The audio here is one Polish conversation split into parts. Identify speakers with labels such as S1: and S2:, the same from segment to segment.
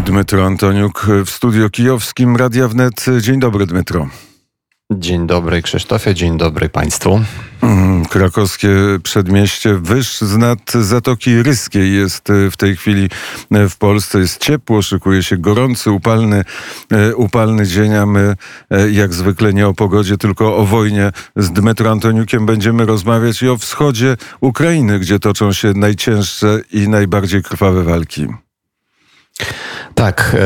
S1: Dmytro Antoniuk w studio kijowskim Radia Wnet. Dzień dobry, Dmytro.
S2: Dzień dobry Krzysztofie, dzień dobry Państwu.
S1: Mm, krakowskie przedmieście wyż z nad Zatoki Ryskiej jest e, w tej chwili e, w Polsce. Jest ciepło, szykuje się gorący, upalny, e, upalny dzień, a my jak zwykle nie o pogodzie, tylko o wojnie z Dmytro Antoniukiem będziemy rozmawiać i o wschodzie Ukrainy, gdzie toczą się najcięższe i najbardziej krwawe walki.
S2: Tak,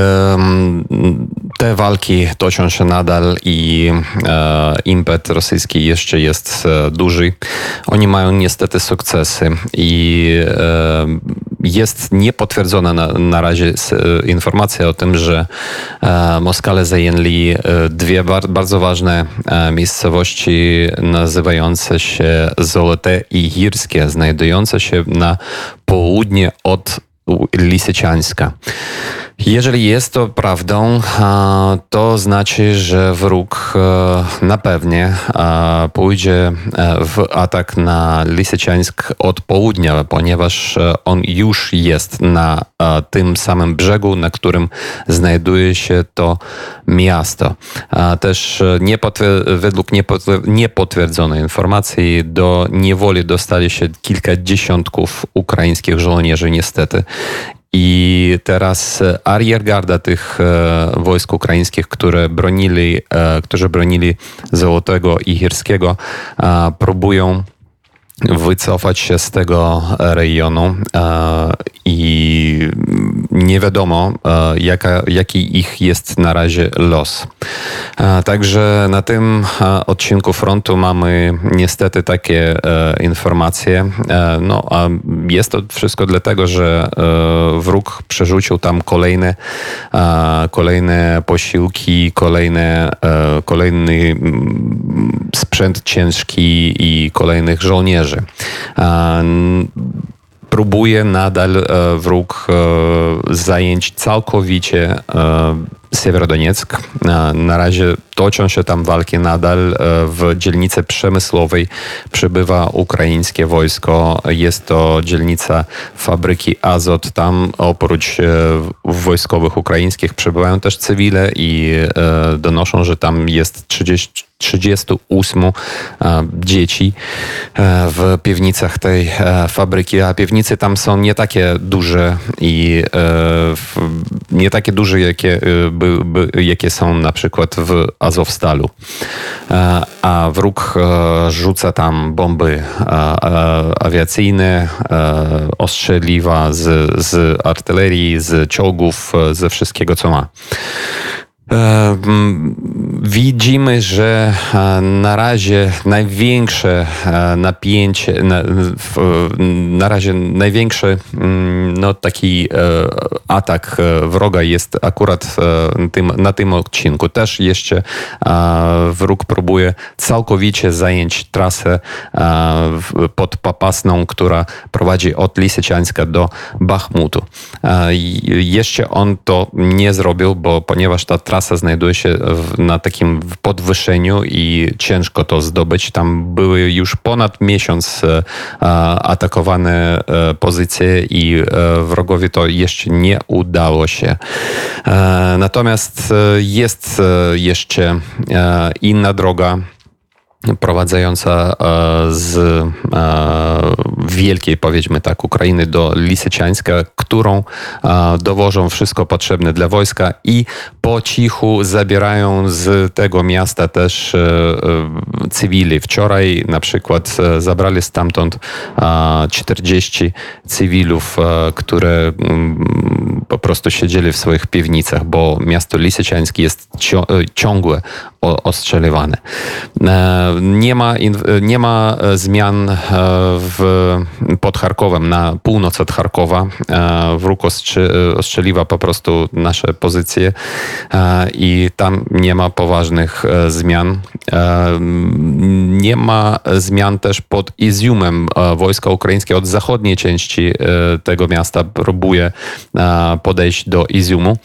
S2: te walki toczą się nadal i e, impet rosyjski jeszcze jest e, duży. Oni mają niestety sukcesy i e, jest niepotwierdzona na, na razie informacja o tym, że Moskale zajęli dwie bardzo ważne miejscowości nazywające się Zolote i Girskie, znajdujące się na południe od Lisyciańska. Jeżeli jest to prawdą, to znaczy, że wróg e, na pewnie pójdzie e, w atak na Lisyciańsk od południa, ponieważ e, on już jest na tym samym brzegu, na którym znajduje się to miasto. Też według niepotwierdzonej informacji do niewoli dostali się kilkadziesiątków ukraińskich żołnierzy niestety i teraz ariergarda tych e, wojsk ukraińskich, które bronili, e, którzy bronili Złotego i Hirskiego, próbują wycofać się z tego rejonu e, i nie wiadomo, e, jaka, jaki ich jest na razie los. E, także na tym odcinku frontu mamy niestety takie informacje. No, jest to wszystko dlatego, że wróg przerzucił tam kolejne, kolejne posiłki, kolejne, kolejny sprzęt ciężki i kolejnych żołnierzy. Próbuje nadal e, wróg e, zająć całkowicie e, Sieverodonieck. Na razie toczą się tam walki nadal. W dzielnicy przemysłowej przybywa ukraińskie wojsko. Jest to dzielnica fabryki Azot. Tam oprócz wojskowych ukraińskich przybywają też cywile i donoszą, że tam jest 30 38 e, dzieci e, w piwnicach tej e, fabryki, a piwnice tam są nie takie duże i nie takie duże, jakie, by, jakie są na przykład w Azowstalu. A wróg rzuca tam bomby awiacyjne, ostrzeliwa z, z artylerii, z czołgów, ze wszystkiego, co ma. Widzimy, że na razie największe napięcie, na, razie największy no, taki e, atak e, wroga jest akurat e, na tym odcinku. Też jeszcze wróg próbuje całkowicie zająć trasę pod Papasną, która prowadzi od Lisyciańska do Bachmutu. Jeszcze on to nie zrobił, bo ponieważ ta trasa trasa znajduje się na takim podwyższeniu i ciężko to zdobyć. Tam były już ponad miesiąc e, atakowane e, pozycje i e, wrogowi to jeszcze nie udało się. Natomiast jest jeszcze inna droga prowadząca z wielkiej, powiedzmy tak, Ukrainy do Lisyciańska, którą dowożą wszystko potrzebne dla wojska i po cichu zabierają z tego miasta też e, e, cywili. Wczoraj na przykład e, zabrali stamtąd 40 cywilów, które mm, po prostu siedzieli w swoich piwnicach, bo miasto Lisyciańskie jest ciągłe ostrzeliwane. Nie ma, nie ma zmian w, pod Charkowem, na północ od Charkowa. Wróg ostrzeliwa po prostu nasze pozycje i tam nie ma poważnych e, zmian. E, nie ma zmian też pod Iziumem. E, wojska ukraińskie od zachodniej części tego miasta próbuje podejść do Iziumu.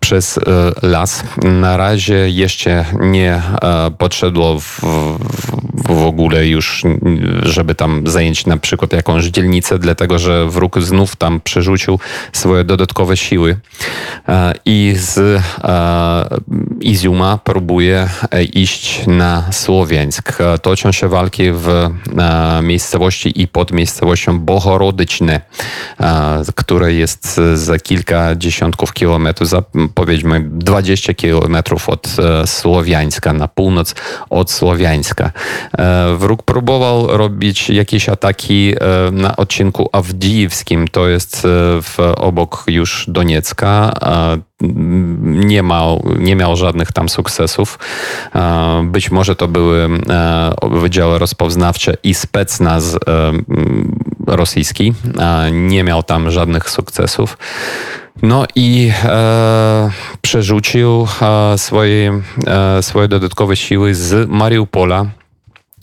S2: przez las. Na razie jeszcze nie podszedło w, w ogóle już, żeby tam zająć na przykład jakąś dzielnicę, dlatego że wróg znów tam przerzucił swoje dodatkowe siły i z Iziuma próbuje iść na Słowiańsk. Toczą się walki w miejscowości i pod miejscowością Bohorodyczne, które jest za kilka dziesiątków kilometrów, za powiedzmy 20 kilometrów od Słowiańska, na północ od Słowiańska. Wróg próbował robić jakieś ataki na odcinku Awdijewskim, to jest w, obok już Doniecka nie, miał, nie miał żadnych tam sukcesów. Być może to były wydziały rozpoznawcze i specnaz rosyjski. Nie miał tam żadnych sukcesów. No i e, przerzucił e, swoje, e, swoje dodatkowe siły z Mariupola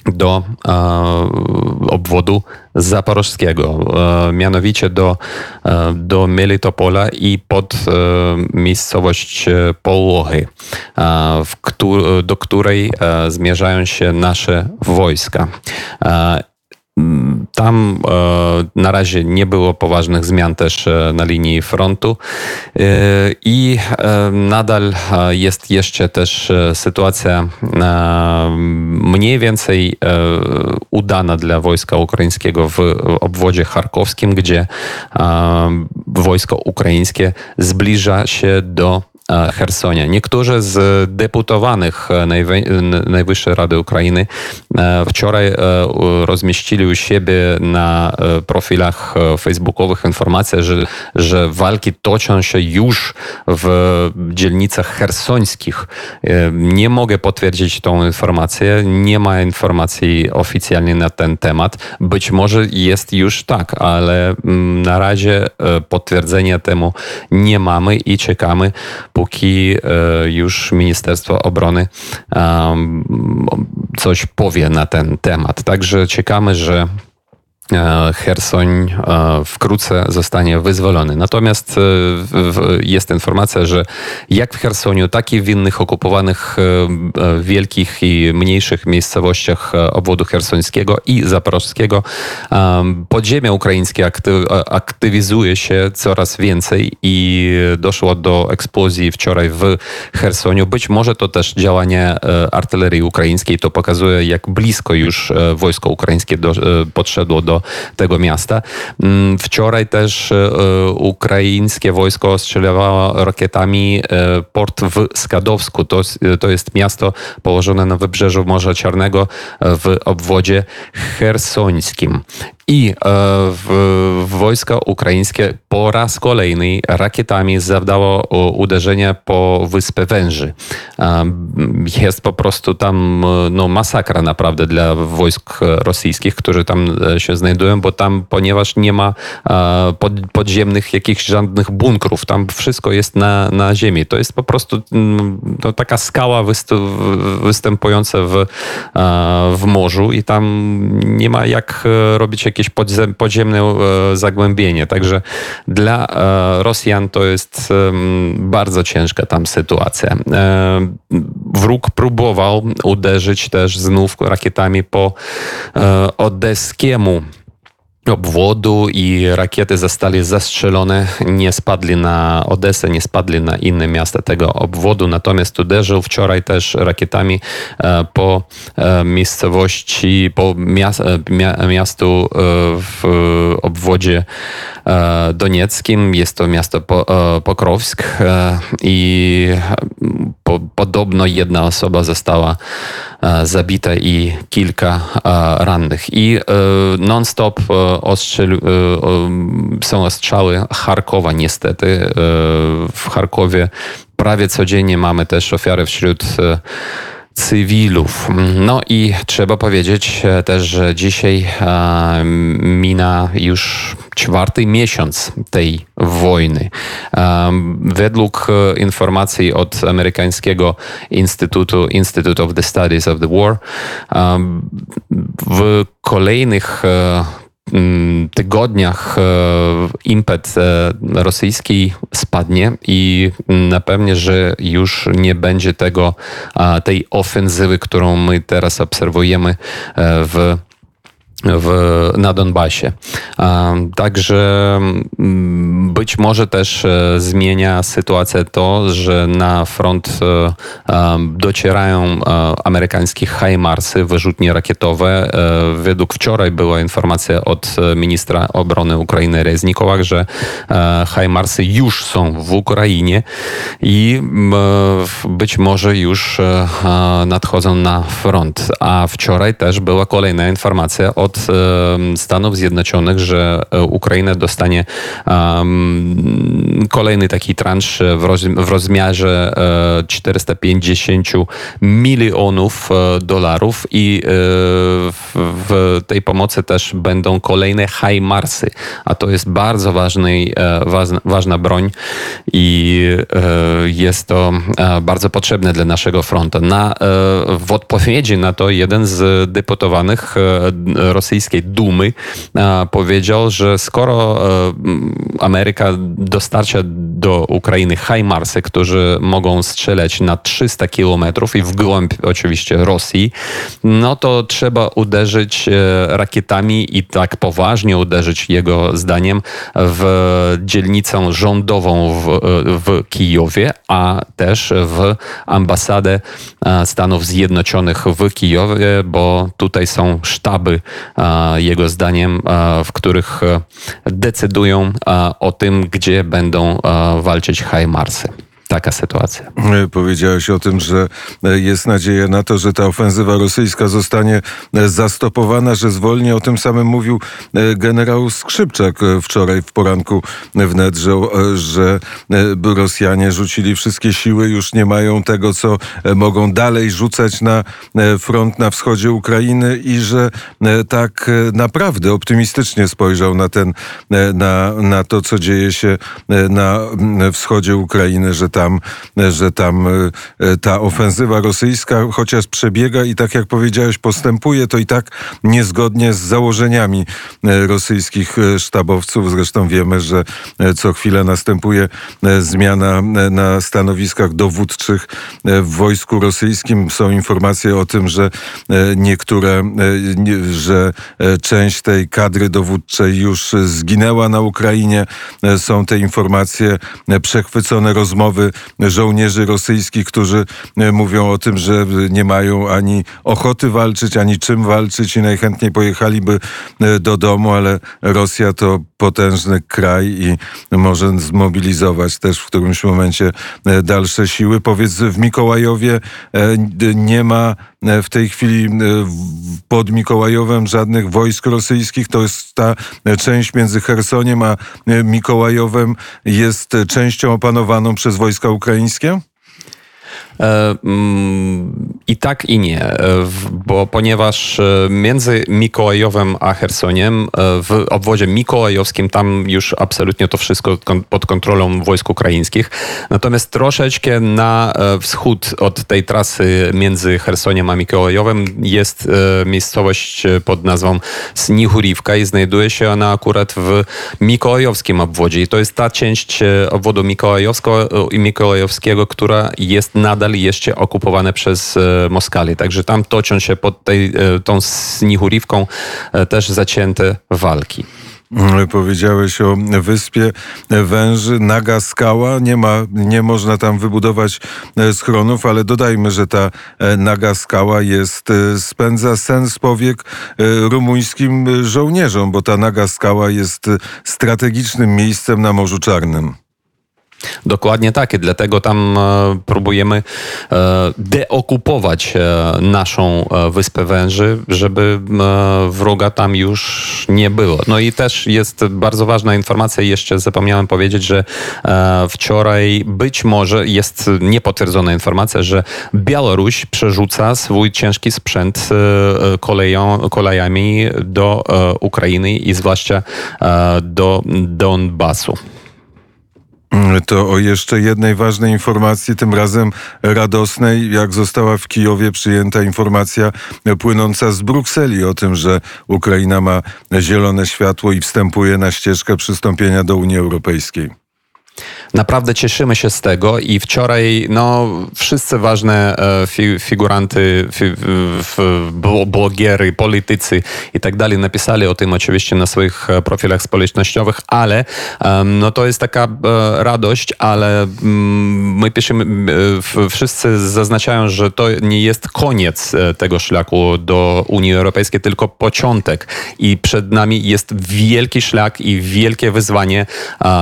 S2: do e, obwodu zaporożskiego, e, mianowicie do, e, do Melitopola i pod miejscowość Połochy, do której zmierzają się nasze wojska. Tam e, na razie nie było poważnych zmian też e, na linii frontu. E, i nadal jest jeszcze też sytuacja mniej więcej udana dla wojska ukraińskiego w obwodzie charkowskim, gdzie wojsko ukraińskie zbliża się do Chersonie. Niektórzy z deputowanych Najwyższej Rady Ukrainy wczoraj rozmieścili u siebie na profilach facebookowych informację, że, walki toczą się już w dzielnicach hersońskich. Nie mogę potwierdzić tą informację, nie ma informacji oficjalnie na ten temat. Być może jest już tak, ale na razie potwierdzenia temu nie mamy i czekamy póki e, już Ministerstwo Obrony coś powie na ten temat. Także czekamy, że Hersoń e, wkrótce zostanie wyzwolony. Natomiast e, jest informacja, że jak w Hersoniu, tak i w innych okupowanych wielkich i mniejszych miejscowościach obwodu hersońskiego i zaporożskiego podziemie ukraińskie aktywizuje się coraz więcej i doszło do eksplozji wczoraj w Hersoniu. Być może to też działanie artylerii ukraińskiej. To pokazuje, jak blisko już wojsko ukraińskie podszedło do tego miasta. Mm, wczoraj też e, ukraińskie wojsko ostrzeliwało rakietami e, port w Skadowsku. To, to jest miasto położone na wybrzeżu Morza Czarnego w obwodzie hersońskim. I e, w, wojsko ukraińskie po raz kolejny rakietami zawdało uderzenia po Wyspę Węży. E, jest po prostu tam no, masakra naprawdę dla wojsk rosyjskich, którzy tam e, się znajdują, bo tam, ponieważ nie ma pod, podziemnych jakichś żadnych bunkrów, tam wszystko jest na, na ziemi. To jest po prostu no, taka skała występująca w, w morzu i tam nie ma jak robić jakieś podziemne e, zagłębienie. Także dla e, Rosjan to jest bardzo ciężka tam sytuacja. E, wróg próbował uderzyć też znów rakietami po odeskiemu obwodu i rakiety zostali zastrzelone, nie spadli na Odesę, nie spadli na inne miasta tego obwodu, natomiast uderzył wczoraj też rakietami e, po e, miejscowości, po e, miastu w obwodzie donieckim. Jest to miasto Pokrowsk i podobno jedna osoba została e, zabita i kilka e, rannych. I e, non-stop są ostrzały Charkowa niestety. W Charkowie prawie codziennie mamy też ofiary wśród cywilów. No i trzeba powiedzieć e, też, że dzisiaj e, mina już czwarty miesiąc tej wojny. E, według informacji od amerykańskiego Instytutu Institute of the Studies of the War w kolejnych tygodniach impet rosyjski spadnie i na pewnie, że już nie będzie tego, tej ofensywy, którą my teraz obserwujemy w w, na Donbasie. Także mm, być może też e, zmienia sytuację to, że na front e, docierają e, amerykańskie HIMARSy, wyrzutnie rakietowe. Według wczoraj była informacja od ministra obrony Ukrainy Reznikowa, że HIMARSy już są w Ukrainie i być może już nadchodzą na front. A wczoraj też była kolejna informacja od Stanów Zjednoczonych, że e, Ukraina dostanie kolejny taki transz w, roz, w rozmiarze 450 e, milionów e, dolarów i w, w, tej pomocy też będą kolejne HIMARSy, a to jest bardzo ważny, ważna, ważna broń i jest to bardzo potrzebne dla naszego frontu. Na, w odpowiedzi na to jeden z deputowanych rosyjskiej Dumy powiedział, że skoro e, Ameryka dostarcza do Ukrainy HIMARSy, którzy mogą strzelać na 300 kilometrów i w głąb oczywiście Rosji, no to trzeba uderzyć e, rakietami i tak poważnie uderzyć jego zdaniem w dzielnicę rządową w, e, w Kijowie, a też w ambasadę Stanów Zjednoczonych w Kijowie, bo tutaj są sztaby jego zdaniem, w których decydują o tym, gdzie będą walczyć Hajmarsy taka sytuacja.
S1: E, powiedziałeś o tym, że e, jest nadzieja na to, że ta ofensywa rosyjska zostanie e, zastopowana, że zwolni. O tym samym mówił generał Skrzypczak wczoraj w poranku wnet, że, że Rosjanie rzucili wszystkie siły, już nie mają tego, co mogą dalej rzucać na front na wschodzie Ukrainy i że tak naprawdę optymistycznie spojrzał na ten, na, na to, co dzieje się na wschodzie Ukrainy, że tam, że tam e, ta ofensywa rosyjska chociaż przebiega i tak jak powiedziałeś, postępuje, to i tak niezgodnie z założeniami e, rosyjskich e, sztabowców. Zresztą wiemy, że co chwilę następuje zmiana na stanowiskach dowódczych w wojsku rosyjskim. Są informacje o tym, że niektóre, że część tej kadry dowódczej już zginęła na Ukrainie. Są te informacje, przechwycone rozmowy żołnierzy rosyjskich, którzy e, mówią o tym, że nie mają ani ochoty walczyć, ani czym walczyć i najchętniej pojechaliby do domu, ale Rosja to potężny kraj i może zmobilizować też w którymś momencie dalsze siły. Powiedz, w Mikołajowie nie ma w tej chwili pod Mikołajowem żadnych wojsk rosyjskich. To jest ta część między Chersoniem a Mikołajowem jest częścią opanowaną przez wojska ukraińskie?
S2: E, mm, I tak i nie, e, bo ponieważ e, między Mikołajowem a Chersoniem w obwodzie mikołajowskim tam już absolutnie to wszystko pod kontrolą wojsk ukraińskich. Natomiast troszeczkę na wschód od tej trasy między Chersoniem a Mikołajowem jest miejscowość pod nazwą Snichuriwka i znajduje się ona akurat w mikołajowskim obwodzie. I to jest ta część obwodu mikołajowskiego, która jest nadal nadal jeszcze okupowane przez e, Moskalię. Także tam toczą się pod tej, e, tą Snichurivką e, też zacięte walki.
S1: Mm, powiedziałeś o wyspie węży, naga skała. Nie, ma, nie można tam wybudować schronów, ale dodajmy, że ta naga skała jest, spędza sens powiek rumuńskim żołnierzom, bo ta naga skała jest strategicznym miejscem na Morzu Czarnym.
S2: Dokładnie tak i dlatego tam e, próbujemy e, deokupować e, naszą wyspę węży, żeby wroga tam już nie było. No i też jest bardzo ważna informacja, jeszcze zapomniałem powiedzieć, że wczoraj być może jest niepotwierdzona informacja, że Białoruś przerzuca swój ciężki sprzęt koleją, kolejami do Ukrainy i zwłaszcza do Donbasu.
S1: To o jeszcze jednej ważnej informacji, tym razem radosnej, jak została w Kijowie przyjęta informacja płynąca z Brukseli o tym, że Ukraina ma zielone światło i wstępuje na ścieżkę przystąpienia do Unii Europejskiej.
S2: Naprawdę cieszymy się z tego i wczoraj no, wszyscy ważne e, fi, figuranty, fi, blogiery, politycy i tak dalej napisali o tym oczywiście na swoich e, profilach społecznościowych, ale no, to jest taka e, radość, ale mm, my piszemy, wszyscy zaznaczają, że to nie jest koniec tego szlaku do Unii Europejskiej, tylko początek. I przed nami jest wielki szlak i wielkie wyzwanie,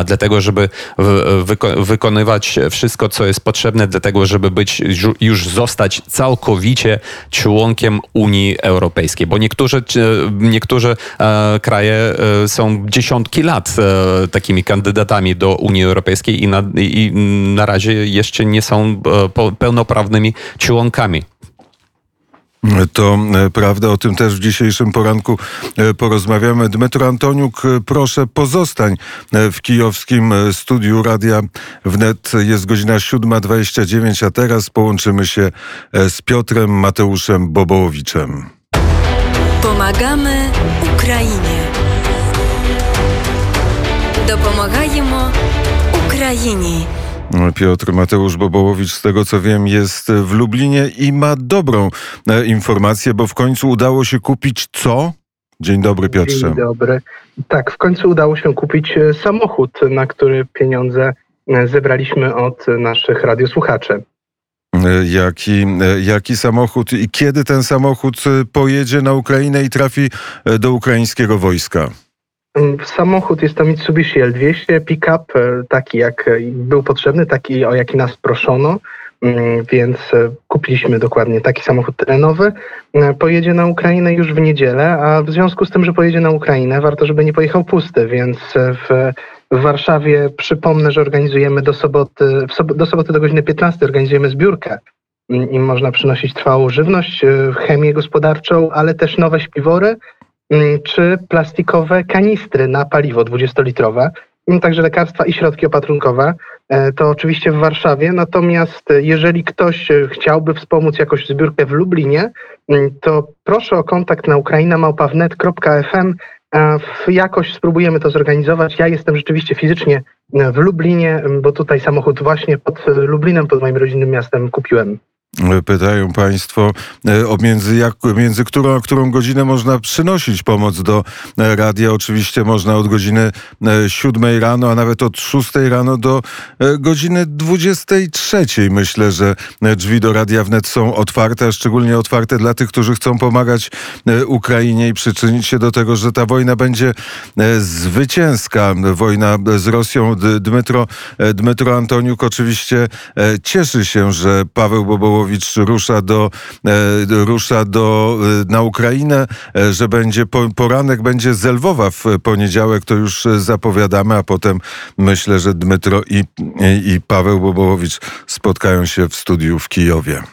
S2: dlatego żeby wyko wykonywać wszystko, co jest potrzebne do tego, żeby być, już zostać całkowicie członkiem Unii Europejskiej. Bo niektórzy, niektóre e, kraje e, są dziesiątki lat e, takimi kandydatami do Unii Europejskiej i na, i na razie jeszcze nie są pełnoprawnymi członkami.
S1: To e, prawda, o tym też w dzisiejszym poranku e, porozmawiamy. Dmytro Antoniuk, e, proszę pozostań w kijowskim studiu Radia Wnet. Jest godzina 7.29, a teraz połączymy się z Piotrem Mateuszem Bobołowiczem.
S3: Pomagamy Ukrainie. Dopomagajmy Ukrainie.
S1: Piotr Mateusz Bobołowicz, z tego co wiem, jest w Lublinie i ma dobrą e, informację, bo w końcu udało się kupić co? Dzień dobry, Piotrze.
S4: Dzień dobry. Tak, w końcu udało się kupić e, samochód, na który pieniądze e, zebraliśmy od naszych radiosłuchaczy.
S1: Jaki, jaki samochód i kiedy ten samochód pojedzie na Ukrainę i trafi do ukraińskiego wojska?
S4: Mm, samochód jest to Mitsubishi L200, pick-up, e, taki jak był potrzebny, taki o jaki nas proszono, mm, więc e, kupiliśmy dokładnie taki samochód terenowy. E, pojedzie na Ukrainę już w niedzielę, a w związku z tym, że pojedzie na Ukrainę, warto, żeby nie pojechał pusty, więc w, w Warszawie przypomnę, że organizujemy do soboty, do soboty do godziny 15 organizujemy zbiórkę. Mm, i można przynosić trwałą żywność, chemię gospodarczą, ale też nowe śpiwory czy plastikowe kanistry na paliwo 20-litrowe, mm, także lekarstwa i środki opatrunkowe. E, to oczywiście w Warszawie, natomiast jeżeli ktoś chciałby wspomóc jakąś zbiórkę w Lublinie, mm, to proszę o kontakt na ukrainamałpawnet.fm. Jakoś spróbujemy to zorganizować. Ja jestem rzeczywiście fizycznie w Lublinie, bo tutaj samochód właśnie pod Lublinem, pod moim rodzinnym miastem kupiłem.
S1: Pytają Państwo, e, między, jak, między którą a którą godzinę można przynosić pomoc do e, radia. Oczywiście można od godziny 7 e, rano, a nawet od 6 rano do godziny 23. Myślę, że drzwi do Radia Wnet są otwarte, a szczególnie otwarte dla tych, którzy chcą pomagać Ukrainie i przyczynić się do tego, że ta wojna będzie zwycięska. Wojna z Rosją. Dmytro, Dmytro Antoniuk oczywiście cieszy się, że Paweł Bobołowicz rusza do, e, rusza do, e, na Ukrainę, e, że będzie poranek, będzie z Lwowa w poniedziałek, to już zapowiadamy, a potem myślę, że Dmytro i, i Paweł Bobołowicz spotkają się w studiu w Kijowie.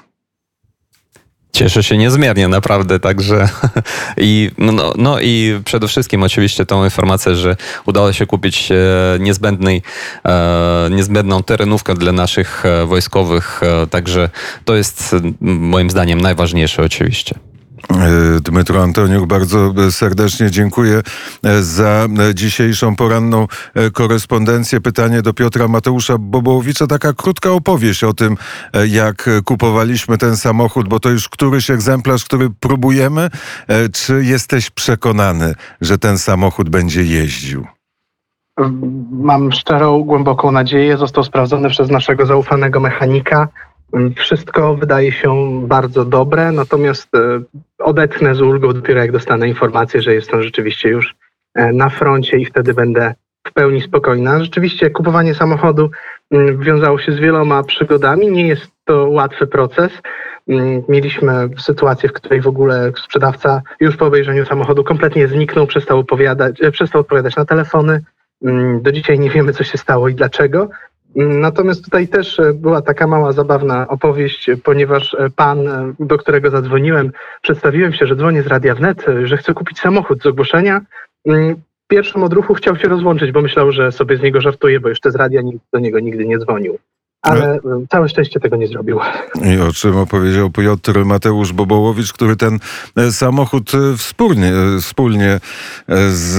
S2: Cieszę się niezmiernie, naprawdę, także i, no, no i przede wszystkim oczywiście tą informację, że udało się kupić e, niezbędnej, e, niezbędną terenówkę dla naszych e, wojskowych, także to jest moim zdaniem najważniejsze oczywiście.
S1: E, Dmytro Antoniuk, bardzo serdecznie dziękuję e, za e, dzisiejszą poranną korespondencję. Pytanie do Piotra Mateusza Bobołowicza. Taka krótka opowieść o tym, jak kupowaliśmy ten samochód, bo to już któryś egzemplarz, który próbujemy. Czy jesteś przekonany, że ten samochód będzie jeździł?
S4: Mam szczerą, głęboką nadzieję. Został sprawdzony przez naszego zaufanego mechanika. Wszystko wydaje się bardzo dobre, natomiast e, odetchnę z ulgą dopiero jak dostanę informację, że jestem rzeczywiście już e, na froncie i wtedy będę w pełni spokojna. Rzeczywiście kupowanie samochodu wiązało się z wieloma przygodami. Nie jest to łatwy proces. Mieliśmy sytuację, w której w ogóle sprzedawca już po obejrzeniu samochodu kompletnie zniknął, przestał, opowiadać, e, przestał odpowiadać na telefony. Do dzisiaj nie wiemy, co się stało i dlaczego. Natomiast tutaj też e, była taka mała zabawna opowieść, ponieważ e, pan, e, do którego zadzwoniłem, przedstawiłem się, że dzwonię z Radia Wnet, że chcę kupić samochód z ogłoszenia. pierwszym odruchu chciał się rozłączyć, bo myślał, że sobie z niego żartuje, bo jeszcze z radia nikt do niego nigdy nie dzwonił. Ale y, całe szczęście tego nie zrobił.
S1: I o czym opowiedział Piotr Mateusz Bobołowicz, który ten e, samochód e, wspólnie, e, wspólnie e, z,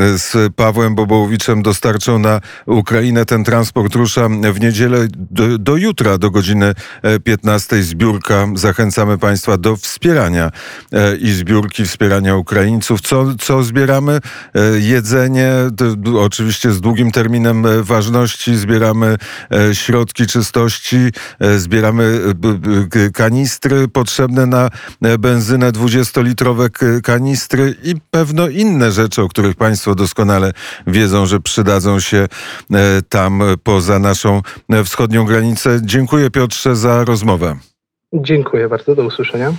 S1: e, z Pawłem Bobołowiczem dostarczał na Ukrainę. Ten transport rusza w niedzielę do, do jutra, do godziny e, 15. Zbiórka. Zachęcamy Państwa do wspierania e, i zbiórki wspierania Ukraińców. Co, co zbieramy? E, Jedzenie, oczywiście z długim terminem e, ważności. Zbieramy e, środki czystości, e, zbieramy e, kanistry potrzebne na e, benzynę, 20-litrowe k- kanistry i pewno inne rzeczy, o których Państwo doskonale wiedzą, że przydadzą się tam poza naszą wschodnią granicę. Dziękuję Piotrze za rozmowę.
S4: Dziękuję bardzo, do usłyszenia.